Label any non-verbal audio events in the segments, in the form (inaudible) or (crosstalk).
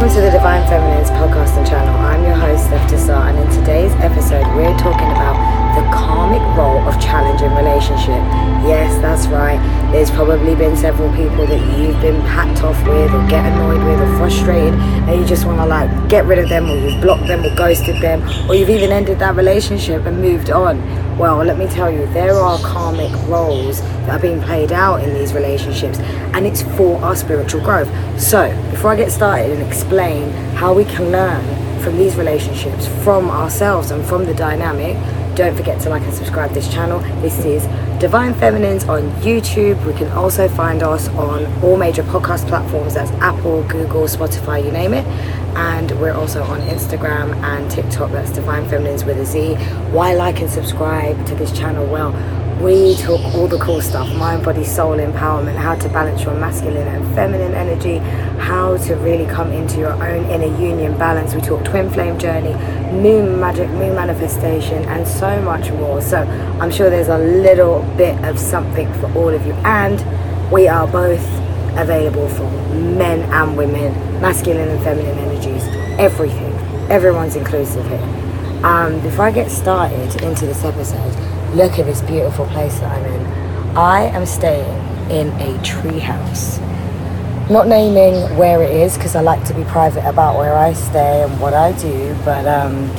Welcome to the Divine Feminines podcast and channel. I'm your host, Steph Tassar, and in today's episode, we're talking about the karmic role of challenging relationship. Yes, that's right. There's probably been several people that you've been packed off with, or get annoyed with, or frustrated, and you just want to like get rid of them, or you've blocked them, or ghosted them, or you've even ended that relationship and moved on. Well, let me tell you, there are karmic roles that are being played out in these relationships, and it's for our spiritual growth. So, before I get started and explain how we can learn from these relationships, from ourselves, and from the dynamic, don't forget to like and subscribe this channel. This is Divine Feminines on YouTube. We can also find us on all major podcast platforms that's Apple, Google, Spotify, you name it. And we're also on Instagram and TikTok, that's Divine Feminines with a Z. Why like and subscribe to this channel? Well, we talk all the cool stuff mind, body, soul empowerment, how to balance your masculine and feminine energy, how to really come into your own inner union balance. We talk twin flame journey, moon magic, moon manifestation, and so much more. So I'm sure there's a little bit of something for all of you. And we are both available for men and women, masculine and feminine energies, everything. Everyone's inclusive here. Um, before I get started into this episode, look at this beautiful place that I'm in. I am staying in a treehouse. Not naming where it is because I like to be private about where I stay and what I do, but um,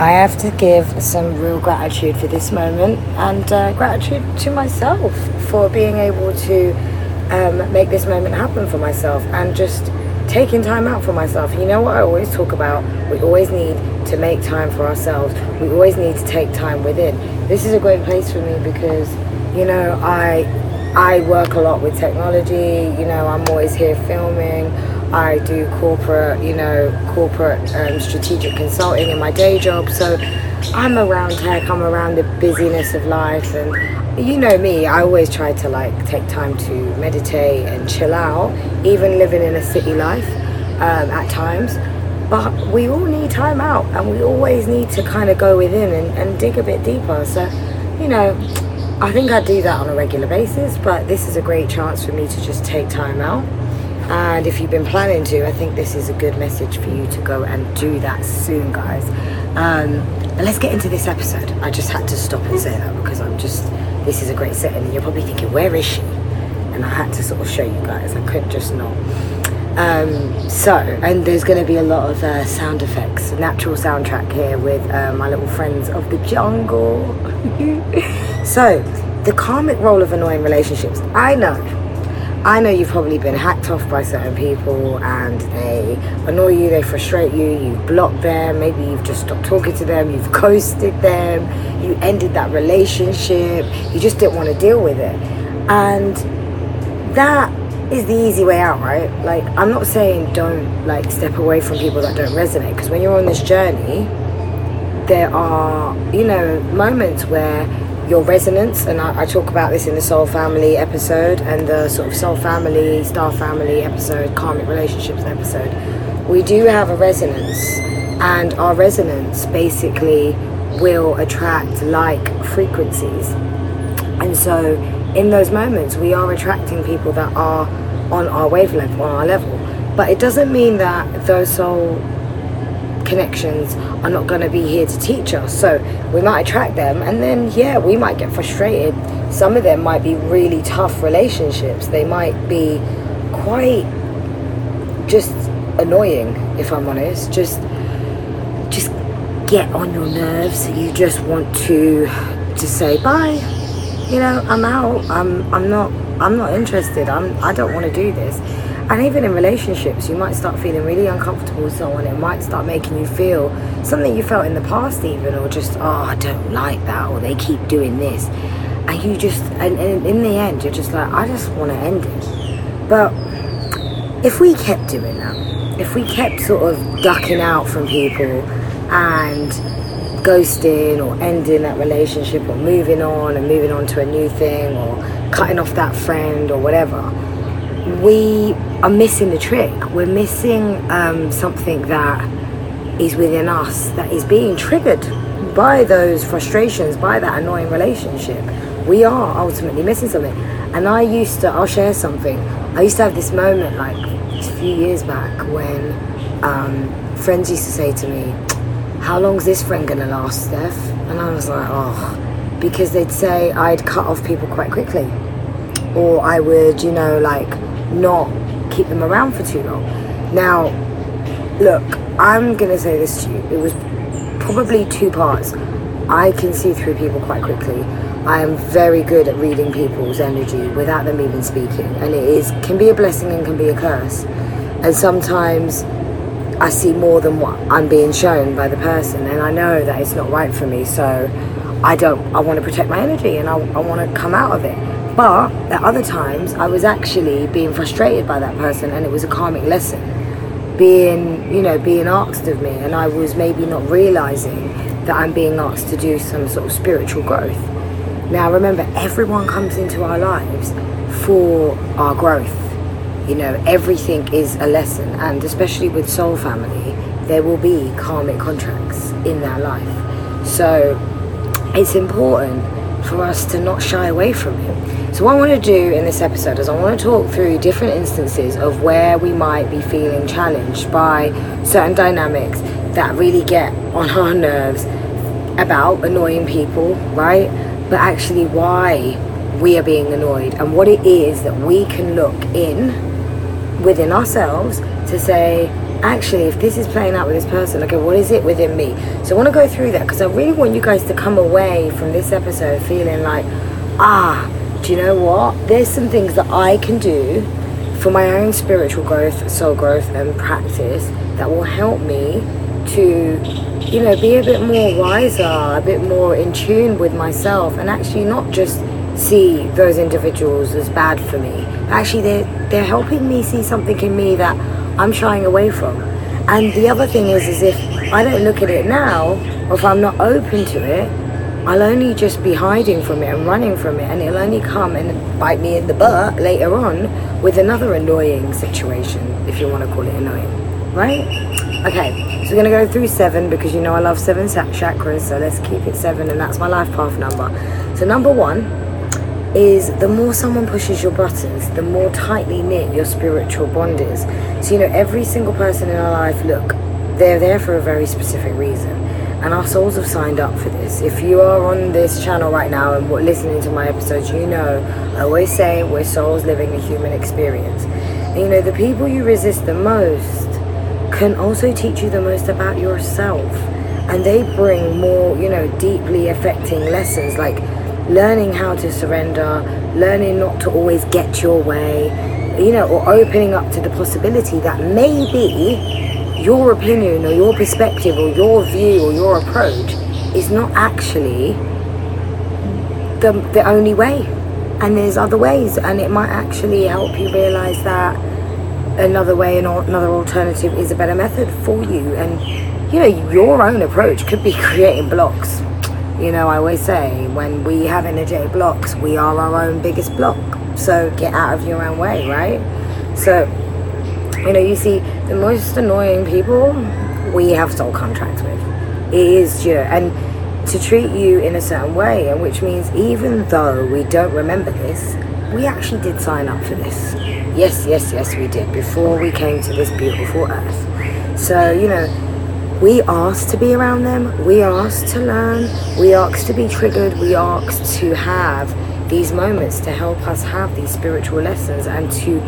I have to give some real gratitude for this moment and uh, gratitude to myself for being able to um, make this moment happen for myself and just taking time out for myself. You know what I always talk about? We always need to make time for ourselves. We always need to take time within. This is a great place for me because, you know, I I work a lot with technology. You know, I'm always here filming. I do corporate, you know, corporate um, strategic consulting in my day job. So I'm around tech. I'm around the busyness of life, and you know me. I always try to like take time to meditate and chill out, even living in a city life um, at times. But we all need time out, and we always need to kind of go within and, and dig a bit deeper. So, you know, I think I do that on a regular basis, but this is a great chance for me to just take time out. And if you've been planning to, I think this is a good message for you to go and do that soon, guys. Um, but let's get into this episode. I just had to stop and say that because I'm just, this is a great setting. You're probably thinking, where is she? And I had to sort of show you guys. I couldn't just not. Um, so, and there's going to be a lot of uh, sound effects, natural soundtrack here with uh, my little friends of the jungle. (laughs) so, the karmic role of annoying relationships. I know, I know you've probably been hacked off by certain people and they annoy you, they frustrate you, you've blocked them, maybe you've just stopped talking to them, you've (laughs) ghosted them, you ended that relationship, you just didn't want to deal with it. And that is the easy way out, right? Like, I'm not saying don't like step away from people that don't resonate because when you're on this journey, there are, you know, moments where your resonance, and I, I, talk about this in the Soul Family episode and the sort of Soul Family, Star Family episode, Karmic Relationships episode. We do have a resonance, and our resonance basically will attract like frequencies. And so, in those moments, we are attracting people that are on our wavelength, on our level. But it doesn't mean that those soul connections are not going to be here to teach us. So we might attract them, and then, yeah, we might get frustrated. Some of them might be really tough relationships. They might be quite just annoying, if I'm honest. Just, just get on your nerves. You just want to, to say bye. You know, I'm out. I'm, I'm not, I'm not interested. I'm, I don't want to do this and even in relationships you might start feeling really uncomfortable with someone. It might start making you feel something you felt in the past even or just oh i don't like that or they keep doing this. And you just and, and in the end you're just like i just want to end it. But if we kept doing that if we kept sort of ducking out from people and ghosting or ending that relationship or moving on and moving on to a new thing or cutting off that friend or whatever we are missing the trick. We're missing um, something that is within us that is being triggered by those frustrations, by that annoying relationship. We are ultimately missing something. And I used to, I'll share something. I used to have this moment like a few years back when um, friends used to say to me, How long's this friend gonna last, Steph? And I was like, Oh, because they'd say I'd cut off people quite quickly, or I would, you know, like not keep them around for too long. Now, look, I'm gonna say this to you. It was probably two parts. I can see through people quite quickly. I am very good at reading people's energy without them even speaking, and it is can be a blessing and can be a curse. And sometimes I see more than what I'm being shown by the person, and I know that it's not right for me. So I don't. I want to protect my energy, and I, I want to come out of it. But at other times, I was actually being frustrated by that person, and it was a karmic lesson being, you know, being asked of me, and I was maybe not realizing that I'm being asked to do some sort of spiritual growth. Now, remember, everyone comes into our lives for our growth. You know, everything is a lesson, and especially with soul family, there will be karmic contracts in their life. So, it's important for us to not shy away from it. So, what I want to do in this episode is I want to talk through different instances of where we might be feeling challenged by certain dynamics that really get on our nerves about annoying people, right? But actually, why we are being annoyed and what it is that we can look in within ourselves to say, actually, if this is playing out with this person, okay, what is it within me? So I want to go through that because I really want you guys to come away from this episode feeling like, ah, do you know what? There's some things that I can do for my own spiritual growth, soul growth, and practice that will help me to, you know, be a bit more wiser, a bit more in tune with myself, and actually not just see those individuals as bad for me. Actually, they're they're helping me see something in me that I'm shying away from. And the other thing is, is if I don't look at it now, or if I'm not open to it, I'll only just be hiding from it and running from it, and it'll only come and bite me in the butt later on with another annoying situation, if you want to call it annoying, right? Okay, so we're gonna go through seven because you know I love seven chakras, so let's keep it seven, and that's my life path number. So number one is the more someone pushes your buttons, the more tightly knit your spiritual bond is. So, you know, every single person in our life, look, they're there for a very specific reason. And our souls have signed up for this. If you are on this channel right now and listening to my episodes, you know I always say we're souls living a human experience. And, you know, the people you resist the most can also teach you the most about yourself. And they bring more, you know, deeply affecting lessons like learning how to surrender, learning not to always get your way, you know, or opening up to the possibility that maybe your opinion or your perspective or your view or your approach is not actually the, the only way. And there's other ways, and it might actually help you realize that another way and another alternative is a better method for you. And you know, your own approach could be (laughs) creating blocks you know, I always say when we have energetic blocks, we are our own biggest block. So get out of your own way, right? So, you know, you see, the most annoying people we have soul contracts with. It is you, and to treat you in a certain way, and which means even though we don't remember this, we actually did sign up for this. Yes, yes, yes, we did before we came to this beautiful earth. So, you know, we asked to be around them, we asked to learn, we asked to be triggered, we asked to have these moments to help us have these spiritual lessons and to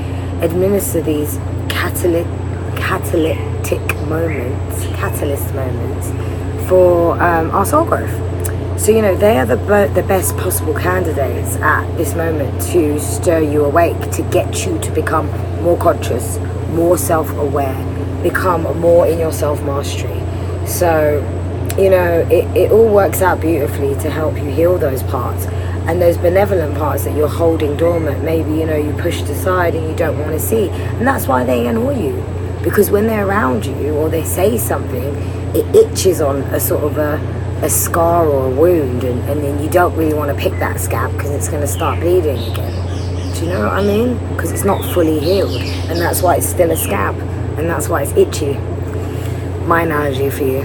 administer these catalytic, catalytic moments, catalyst moments for um, our soul growth. So, you know, they are the, the best possible candidates at this moment to stir you awake, to get you to become more conscious, more self aware, become more in your self mastery. So, you know, it, it all works out beautifully to help you heal those parts. And those benevolent parts that you're holding dormant, maybe, you know, you pushed aside and you don't want to see. And that's why they annoy you. Because when they're around you or they say something, it itches on a sort of a, a scar or a wound. And, and then you don't really want to pick that scab because it's going to start bleeding again. Do you know what I mean? Because it's not fully healed. And that's why it's still a scab. And that's why it's itchy my analogy for you.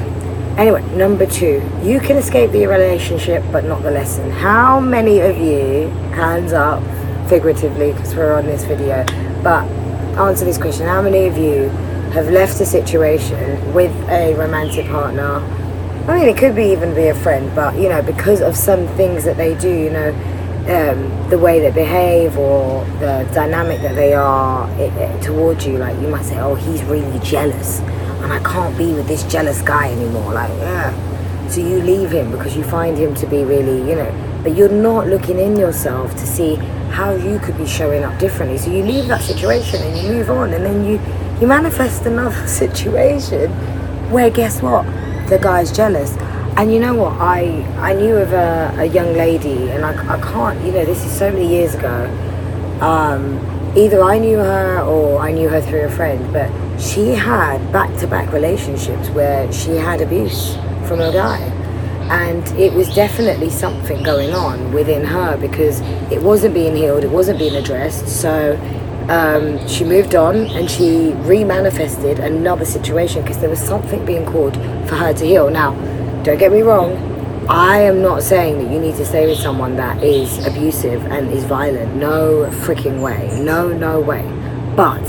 Anyway, number two, you can escape the relationship but not the lesson. How many of you, hands up, figuratively, because we're on this video, but answer this question how many of you have left a situation with a romantic partner. I mean, it could be even be a friend, but you know, because of some things that they do, you know, um, the way they behave or the dynamic that they are it, it, towards you, like you might say, oh, he's really jealous, and I can't be with this jealous guy anymore. Like, yeah. So you leave him because you find him to be really, you know, but you're not looking in yourself to see how you could be showing up differently. So you leave that situation and you move on, and then you you manifest another (laughs) situation where guess what, the guy's jealous. And you know what? I I knew of a, a young lady, and I, I can't. You know, this is so many years ago. Um, either I knew her or I knew her through a friend, but she had back-to-back relationships where she had abuse from a guy and it was definitely something going on within her because it wasn't being healed, it wasn't being addressed. So um, she moved on and she remanifested another situation because there was something being called for her to heal. Now, don't get me wrong, I am not saying that you need to stay with someone that is abusive and is violent. No freaking way. No, no way. But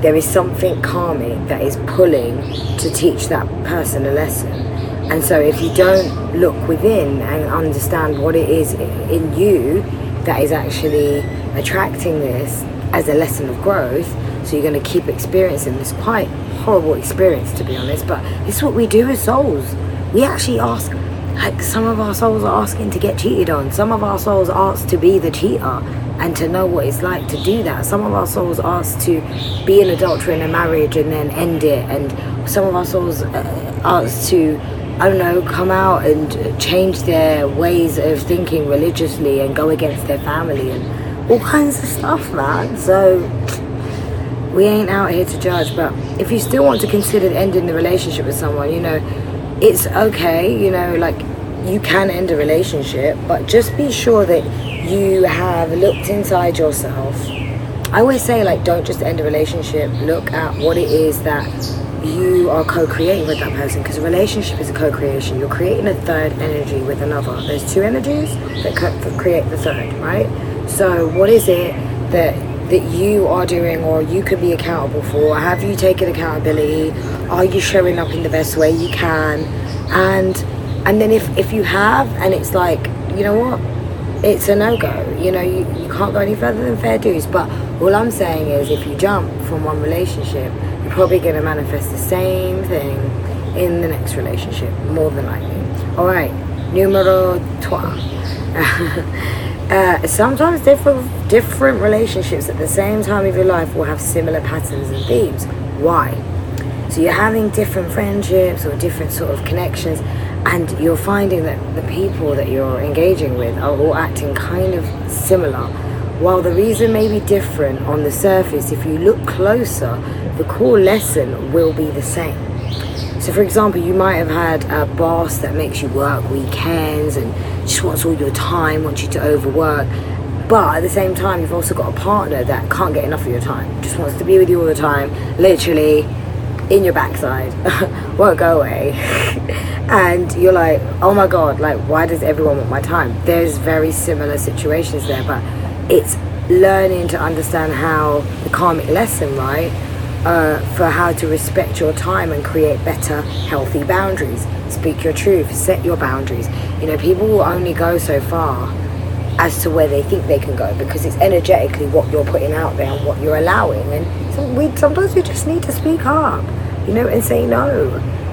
there is something karmic that is pulling to teach that person a lesson and so, if you don't look within and understand what it is in you that is actually attracting this as a lesson of growth, so you're going to keep experiencing this quite horrible experience, to be honest. But it's what we do as souls. We actually ask, like, some of our souls are asking to get cheated on, some of our souls ask to be the cheater and to know what it's like to do that. Some of our souls ask to be an adulterer in a marriage and then end it, and some of our souls uh, ask to I don't know, come out and change their ways of thinking religiously and go against their family and all kinds of stuff, man. So we ain't out here to judge, but if you still want to consider ending the relationship with someone, you know, it's okay, you know, like you can end a relationship, but just be sure that you have looked inside yourself. I always say, like, don't just end a relationship, look at what it is that you are co-creating with that person because a relationship is a co-creation. You're creating a third energy with another. There's two energies that create the third right? So what is it that that you are doing or you could be accountable for? Have you taken accountability? Are you showing up in the best way you can? And and then if if you have and it's like you know what? It's a no-go. You know you, you can't go any further than fair dues. But all i'm saying is if you jump from one relationship probably going to manifest the same thing in the next relationship, more than likely. All right, numero trois. (laughs) uh, sometimes different different relationships at the same time of your life will have similar patterns and themes. Why? So you're having different friendships or different sort of connections, and you're finding that the people that you're engaging with are all acting kind of similar while the reason may be different on the surface, if you look closer, the core lesson will be the same. So, for example, you might have had a boss that makes you work weekends and just wants all your time, wants you to overwork. But at the same time, you've also got a partner that can't get enough of your time, just wants to be with you all the time, literally in your backside, (laughs) won't go away. (laughs) and you're like, oh my god, like, why does everyone want my time? There's very similar situations there, but it's learning to understand how the karmic lesson, right? Uh, for how to respect your time and create better, healthy boundaries. Speak your truth, set your boundaries. You know, people will only go so far as to where they think they can go because it's energetically what you're putting out there and what you're allowing. And so we sometimes we just need to speak up, you know, and say no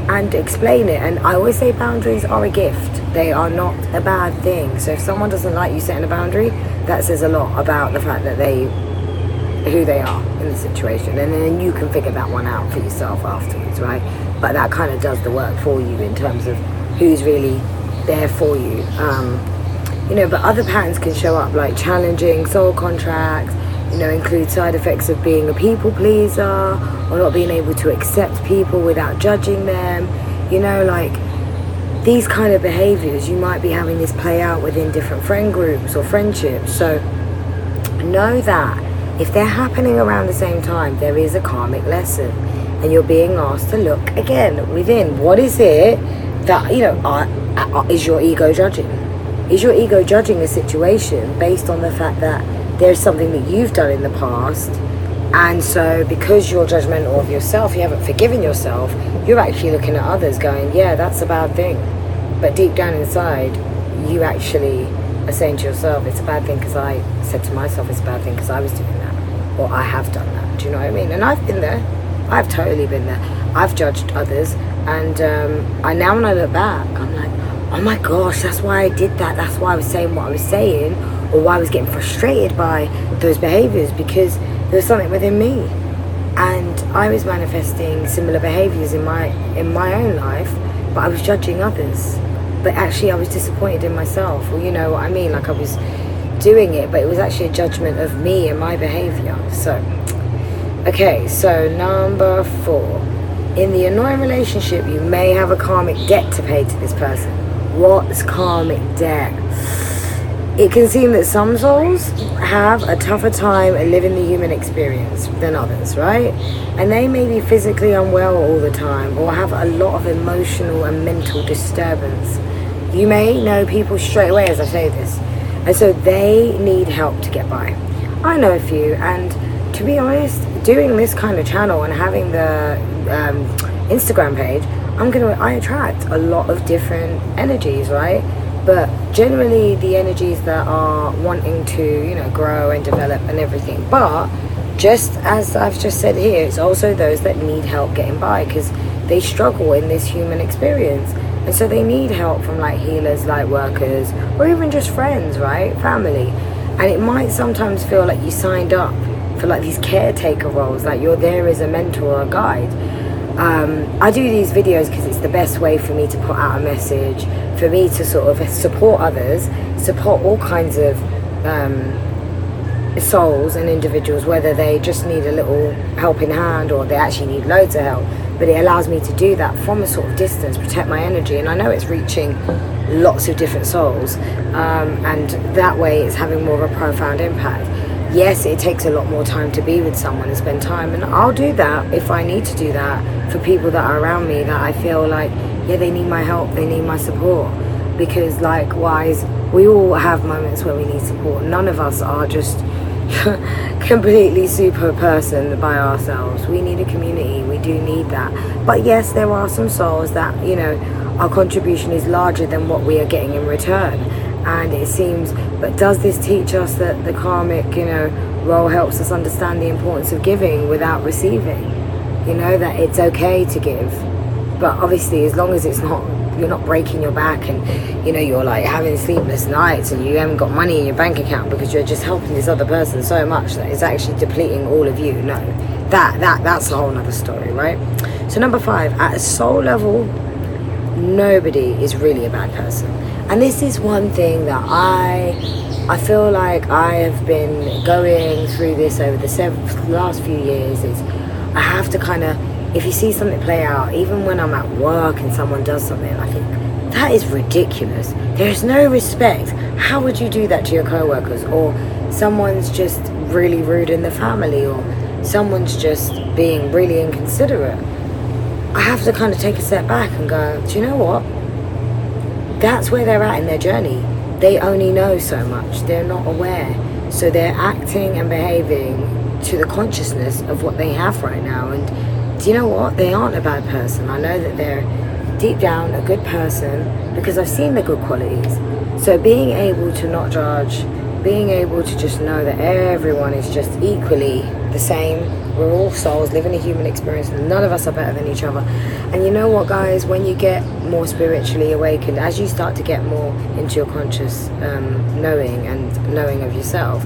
and explain it. And I always say boundaries are a gift. They are not a bad thing. So if someone doesn't like you setting a boundary, that says a lot about the fact that they who they are in the situation. And then you can figure that one out for yourself afterwards right? But that kind of does the work for you in terms of who's really there for you. Um, you know but other patterns can show up like challenging soul contracts you know include side effects of being a people pleaser or not being able to accept people without judging them. You know like these kind of behaviors, you might be having this play out within different friend groups or friendships. So know that if they're happening around the same time, there is a karmic lesson. And you're being asked to look again within. What is it that, you know, are, are, is your ego judging? Is your ego judging a situation based on the fact that there's something that you've done in the past And so, because you're judgmental of yourself, you haven't forgiven yourself, you're actually looking at others going, yeah, that's a bad thing. But deep down inside, you actually are saying to yourself, it's a bad thing because I said to myself, it's a bad thing because I was doing that. Or I have done that. Do you know what I mean? And I've been there. I've totally been there. I've judged others. And um, I now, when I look back, I'm like, oh my gosh, that's why I did that. That's why I was saying what I was saying, or why I was getting frustrated by those behaviors because there was something within me, and I was manifesting similar behaviors in my in my own life, but I was judging others. But actually, I was disappointed in myself. Well, you know what I mean? Like I was doing it, but it was actually a judgment of me and my behavior. So, okay, so number four. In the annoying relationship, you may have a karmic debt to pay to this person. What's karmic debt? It can seem that some souls have a tougher time living the human experience than others, right? And they may be physically unwell all the time or have a lot of emotional and mental disturbance. You may know people straight away as I say this, and so they need help to get by. I know a few, and to be honest, doing this kind of channel and having the um, Instagram page, I'm gonna I attract a lot of different energies, right? But generally, the energies that are wanting to, you know, grow and develop and everything. But just as I've just said here, it's also those that need help getting by because they struggle in this human experience. And so they need help from like healers, light workers, or even just friends, right? Family. And it might sometimes feel like you signed up for like these caretaker roles, like you're there as a mentor or a guide um, I do these videos because it's the best way for me to put out a message, for me to sort of support others, support all kinds of um, souls and individuals, whether they just need a little helping hand or they actually need loads of help. But it allows me to do that from a sort of distance, protect my energy, and I know it's reaching lots of different souls, um, and that way it's having more of a profound impact yes, it takes a lot more time to be with someone and spend time. And I'll do that if I need to do that for people that are around me that I feel like, yeah, they need my help, they need my support. Because, likewise, we all have moments where we need support. None of us are just (laughs) completely super person by ourselves. We need a community, we do need that. But yes, there are some souls that, you know, our contribution is larger than what we are getting in return and it seems but does this teach us that the karmic you know role helps us understand the importance of giving without receiving you know that it's okay to give but obviously as long as it's not you're not breaking your back and you know you're like having sleepless nights and you haven't got money in your bank account because you're just helping this other person so much that it's actually depleting all of you. No. That that that's a whole nother story right? So number five at a soul level nobody is really a bad person. And this is one thing that I I feel like I have been going through this over the last few years is I have to kind of if you see something play out even when I'm at work and someone does something I think that is ridiculous there's no respect how would you do that to your co-workers or someone's just really rude in the family or someone's just being really inconsiderate I have to kind of take a step back and go do you know what that's where they're at in their journey. They only know so much, they're not aware. So they're acting and behaving to the consciousness of what they have right now. And do you know what? They aren't a bad person. I know that they're deep down a good person because I've seen the good qualities. So being able to not judge, being able to just know that everyone is just equally the same. We're all souls living a human experience. and None of us are better than each other. And you know what, guys? When you get more spiritually awakened, as you start to get more into your conscious um, knowing and knowing of yourself,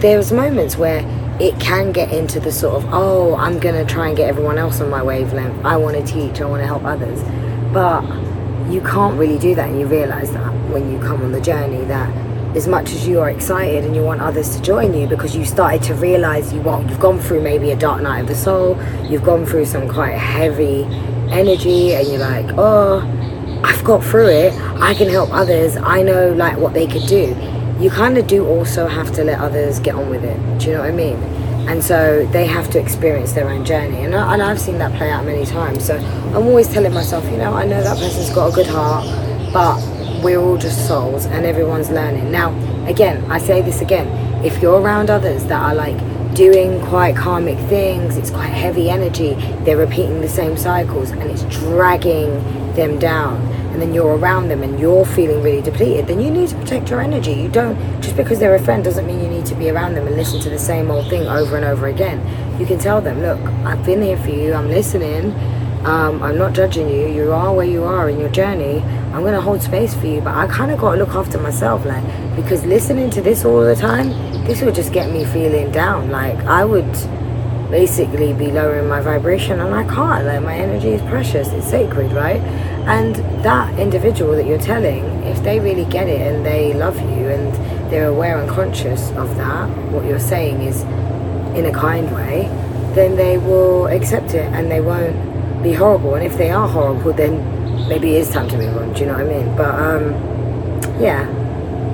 there's moments where it can get into the sort of, oh, I'm going to try and get everyone else on my wavelength. I want to teach, I want to help others. But you can't really do that, and you realize that when you come on the journey that as much as you are excited and you want others to join you because you started to realize you want you've gone through maybe a dark night of the soul you've gone through some quite heavy energy and you're like oh i've got through it i can help others i know like what they could do you kind of do also have to let others get on with it do you know what i mean and so they have to experience their own journey and, I, and i've seen that play out many times so i'm always telling myself you know i know that person's got a good heart but we're all just souls and everyone's learning. Now, again, I say this again if you're around others that are like doing quite karmic things, it's quite heavy energy, they're repeating the same cycles and it's dragging them down. And then you're around them and you're feeling really depleted, then you need to protect your energy. You don't, just because they're a friend doesn't mean you need to be around them and listen to the same old thing over and over again. You can tell them, look, I've been here for you, I'm listening, um, I'm not judging you, you are where you are in your journey. I'm to hold space for you, but I kind of got to look after myself, like, because listening to this all the time, this would just get me feeling down. Like, I would basically be lowering my vibration, and I can't. Like, my energy is precious, it's sacred, right? And that individual that you're telling, if they really get it and they love you and they're aware and conscious of that, what you're saying is in a kind way, then they will accept it and they won't be horrible. And if they are horrible, then maybe it is time to move on. Do you know what I mean? But um, yeah,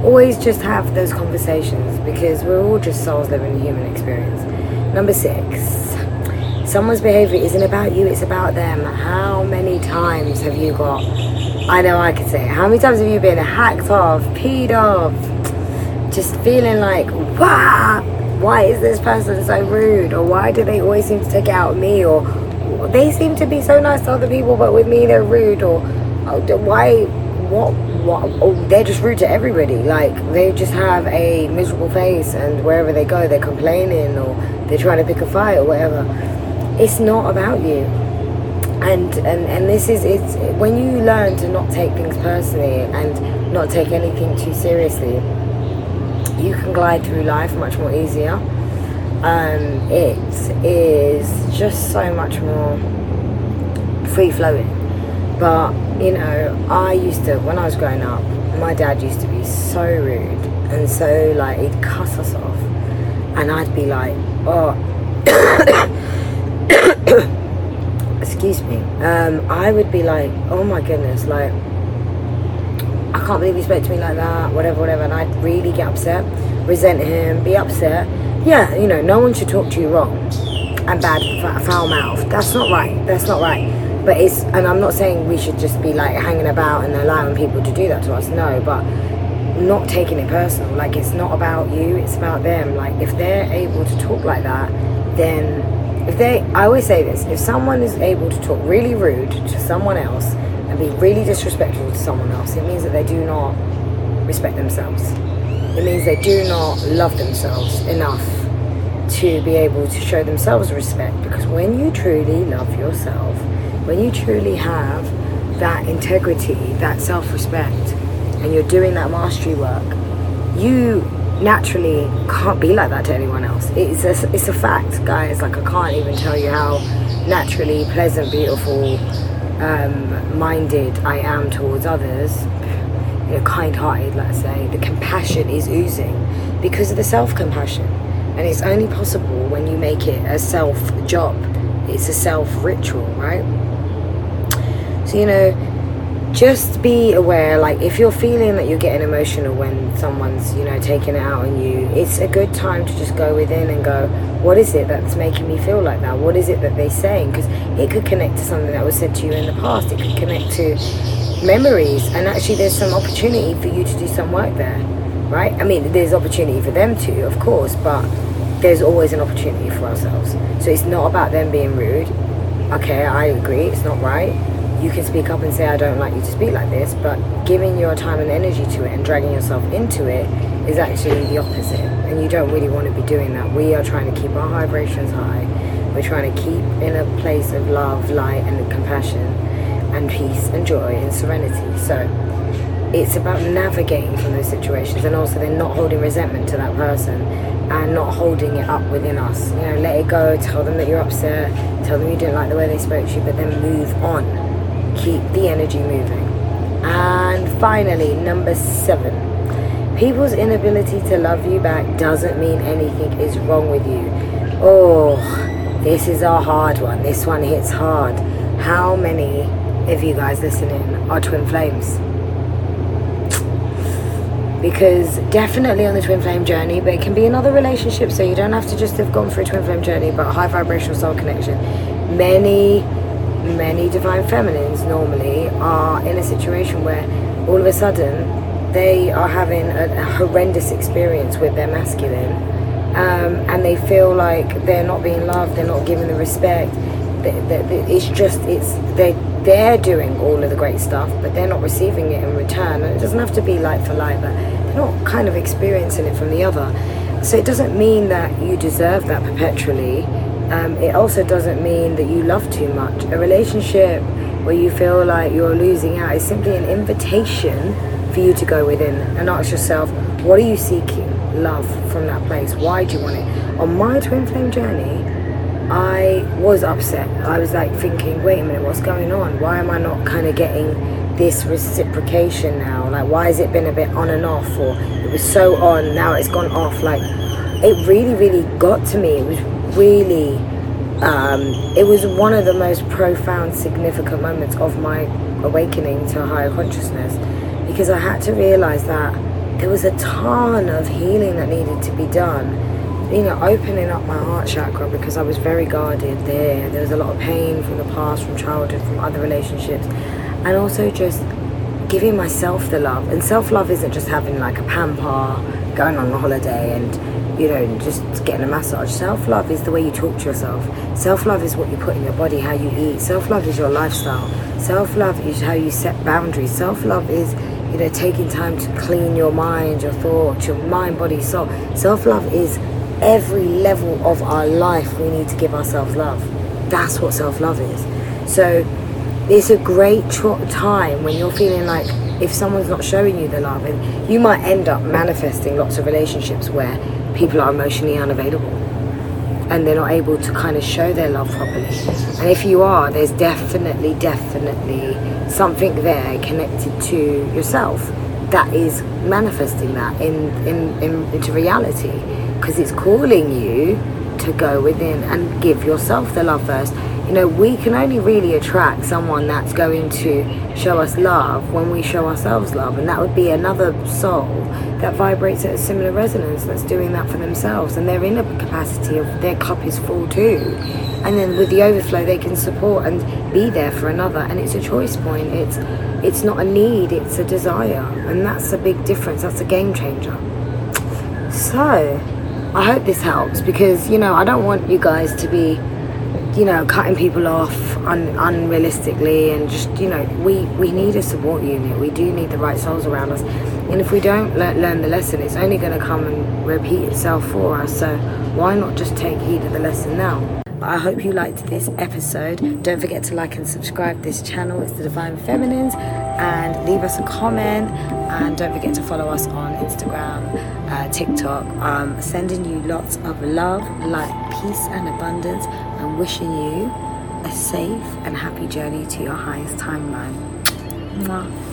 always just have those conversations because we're all just souls living a human experience. Number six, someone's behavior isn't about you; it's about them. How many times have you got? I know I could say. How many times have you been hacked off, peed off, just feeling like, wow, why is this person so rude, or why do they always seem to take it out me, or they seem to be so nice to other people, but with me they're rude, or oh, why, what, what, oh, they're just rude to everybody. Like they just have a miserable face, and wherever they go, they're complaining or they're trying to pick a fight or whatever. It's not about you. And, and and this is it's when you learn to not take things personally and not take anything too seriously you can glide through life much more easier um, it is just so much more free flowing. But you know, I used to when I was growing up, my dad used to be so rude and so like he'd cuss us off, and I'd be like, oh. (coughs) excuse me um, I would be like oh my goodness like I can't believe he spoke to me like that whatever whatever and I'd really get upset resent him be upset yeah, you know, no one should talk to you wrong and bad, foul mouth. That's not right. That's not right. But it's, and I'm not saying we should just be like hanging about and allowing people to do that to us. No, but not taking it personal. Like it's not about you. It's about them. Like if they're able to talk like that, then if they, I always say this: if someone is able to talk really rude to someone else and be really disrespectful to someone else, it means that they do not respect themselves it means they do not love themselves enough to be able to show themselves respect. Because when you truly love yourself, when you truly have that integrity, that self respect, and you're doing that mastery work, you naturally can't be like that to anyone else. It's a, it's a fact, guys. Like, I can't even tell you how naturally pleasant, beautiful, um, minded I am towards others you know, kind-hearted, let's say, the compassion is oozing because of the self-compassion. And it's only possible when you make it a self job. It's a self ritual, right? So you know, just be aware. Like if you're feeling that you're getting emotional when someone's you know taking it out on you, it's a good time to just go within and go, what is it that's making me feel like that? What is it that they're saying? Because it could connect to something that was said to you in the past. It could connect to memories and actually there's some opportunity for you to do some work there right i mean there's opportunity for them too of course but there's always an opportunity for ourselves so it's not about them being rude okay i agree it's not right you can speak up and say i don't like you to speak like this but giving your time and energy to it and dragging yourself into it is actually the opposite and you don't really want to be doing that we are trying to keep our vibrations high we're trying to keep in a place of love light and compassion and peace and joy and serenity. So it's about navigating from those situations and also then not holding resentment to that person and not holding it up within us. You know, let it go, tell them that you're upset, tell them you didn't like the way they spoke to you, but then move on. Keep the energy moving. And finally, number seven. People's inability to love you back doesn't mean anything is wrong with you. Oh, this is a hard one. This one hits hard. How many of you guys listening are twin flames because definitely on the twin flame journey but it can be another relationship so you don't have to just have gone through a twin flame journey but high vibrational soul connection many many divine feminines normally are in a situation where all of a sudden they are having a, horrendous experience with their masculine um, and they feel like they're not being loved, they're not given the respect. It's just it's they they're doing all of the great stuff, but they're not receiving it in return. And it doesn't have to be like for like, but they're not kind of experiencing it from the other. So it doesn't mean that you deserve that perpetually. Um, it also doesn't mean that you love too much. A relationship where you feel like you're losing out is simply an invitation for you to go within and ask yourself, what are you seeking? Love from that place. Why do you want it? On my twin flame journey, I was upset. I was like thinking, wait a minute, what's going on? Why am I not kind of getting this reciprocation now? Like, why has it been a bit on and off? Or it was so on, now it's gone off. Like, it really, really got to me. It was really, um, it was one of the most profound, significant moments of my awakening to higher consciousness because I had to realize that there was a ton of healing that needed to be done. You know, opening up my heart chakra because I was very guarded there. There was a lot of pain from the past, from childhood, from other relationships and also just giving myself the love. And self love isn't just having like a pamper, going on a holiday, and you know, just getting a massage. Self love is the way you talk to yourself. Self love is what you put in your body, how you eat. Self love is your lifestyle. Self love is how you set boundaries. Self love is you know taking time to clean your mind, your thoughts, your mind, body, soul. Self love is every level of our life. We need to give ourselves love. That's what self love is. So it's a great time when you're feeling like if someone's not showing you the love and you might end up manifesting lots of relationships where people are emotionally unavailable. And they're not able to kind of show their love properly. And if you are there's definitely definitely something there connected to yourself that is manifesting that in, in, in into reality. Because it's calling you to go within and give yourself the love first you know, we can only really attract someone that's going to show us love when we show ourselves love. And that would be another soul that vibrates at a similar resonance that's doing that for themselves. And they're in a capacity of their cup is full too. And then with the overflow, they can support and be there for another. And it's a choice point. It's it's not a need, it's a desire. And that's a big difference. That's a game changer. So, I hope this helps because, you know, I don't want you guys to be you know, cutting people off un- unrealistically, and just you know, we we need a support unit. We do need the right souls around us, and if we don't le- learn the lesson, it's only going to come and repeat itself for us. So why not just take heed of the lesson now? I hope you liked this episode. Don't forget to like and subscribe this channel. It's the Divine Feminines, and leave us a comment. And don't forget to follow us on Instagram, uh, TikTok. Um, sending you lots of love, light, peace, and abundance and wishing you a safe and happy journey to your highest timeline. Mwah.